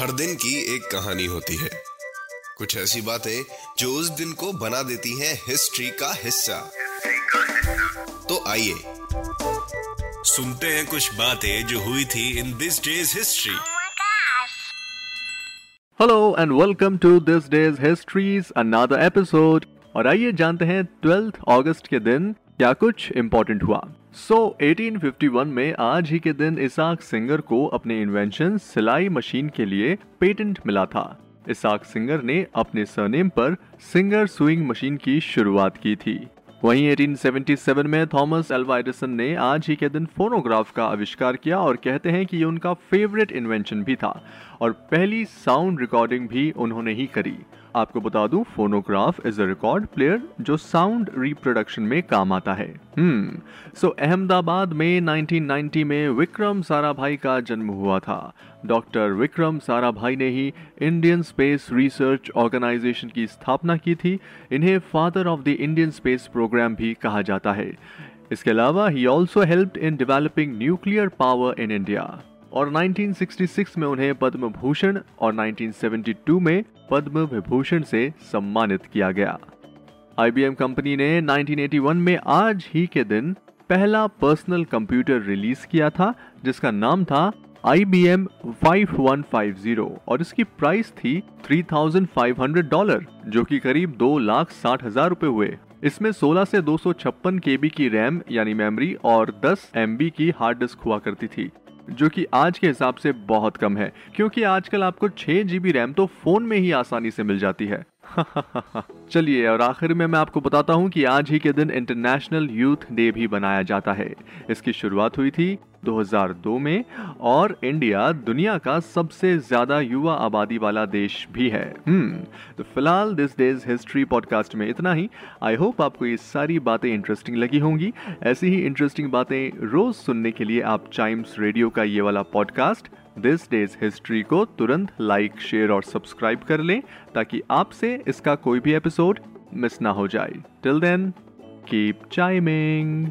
हर दिन की एक कहानी होती है। कुछ ऐसी बातें जो उस दिन को बना देती हैं हिस्ट्री का हिस्सा। तो आइए सुनते हैं कुछ बातें जो हुई थी in this day's history Oh my gosh! Hello and welcome to this day's history's another episode और आइए जानते हैं 12th अगस्त के दिन क्या कुछ इम्पोर्टेंट हुआ। सो so, 1851 में आज ही के दिन इसाक सिंगर को अपने इन्वेंशन सिलाई मशीन के लिए पेटेंट मिला था। इसाक सिंगर ने अपने सरनेम पर सिंगर सुइंग मशीन की शुरुआत की थी। वहीं 1877 में थॉमस एल्वा एडिसन ने आज ही के दिन फोनोग्राफ का आविष्कार किया और कहते हैं कि ये उनका फेवरेट इन्वेंशन भी था और पहली साउंड रिकॉर्डिंग भी उन्होंने ही करी। आपको बता दूँ phonograph is a record player जो साउंड रिप्रोडक्शन में काम आता है। हम्म सो अहमदाबाद में 1990 में विक्रम साराभाई का जन्म हुआ था। डॉक्टर विक्रम साराभाई ने ही इंडियन स्पेस रिसर्च ऑर्गेनाइजेशन की स्थापना की थी। इन्हें father of the Indian space programme भी कहा जाता है। इसके अलावा ही also helped in developing nuclear power in India और 1966 में उन्हें पद्म भूषण और 1972 में पद्म विभूषण से सम्मानित किया गया। IBM कंपनी ने 1981 में आज ही के दिन पहला पर्सनल कंप्यूटर रिलीज़ किया था जिसका नाम था IBM 5150 और इसकी प्राइस थी 3,500 डॉलर जो कि करीब दो लाख साठ हज़ार रुपए हुए। इसमें 16 से 256 केबी की रैम यानी मेमोरी और 10 एमबी की हार्ड डिस्क हुआ करती थी। जो कि आज के हिसाब से बहुत कम है, क्योंकि आजकल आपको 6 जीबी रैम तो फ़ोन में ही आसानी से मिल जाती है। चलिए, और आखिर में मैं आपको बताता हूँ कि आज ही के दिन इंटरनेशनल यूथ डे भी बनाया जाता है। इसकी शुरुआत हुई थी 2002 में, और इंडिया दुनिया का सबसे ज़्यादा युवा आबादी वाला देश भी है। हम्म तो फ़िलहाल दिस डेज़ हिस्ट्री पॉडकास्ट में इतना ही। आई होप आपको ये सारी बातें इंटरेस्टिंग लगी होंगी। ऐसी ही इंटरेस्टिंग बातें रोज सुनने के लिए आप चाइम्स रेडियो का ये वाला पॉडकास्ट दिस डेज़ हिस्ट्री को तुरंत लाइक, शेयर और सब्सक्राइब कर लें ताकि आपसे इसका कोई भी एपिसोड मिस ना हो जाए। Till then keep chiming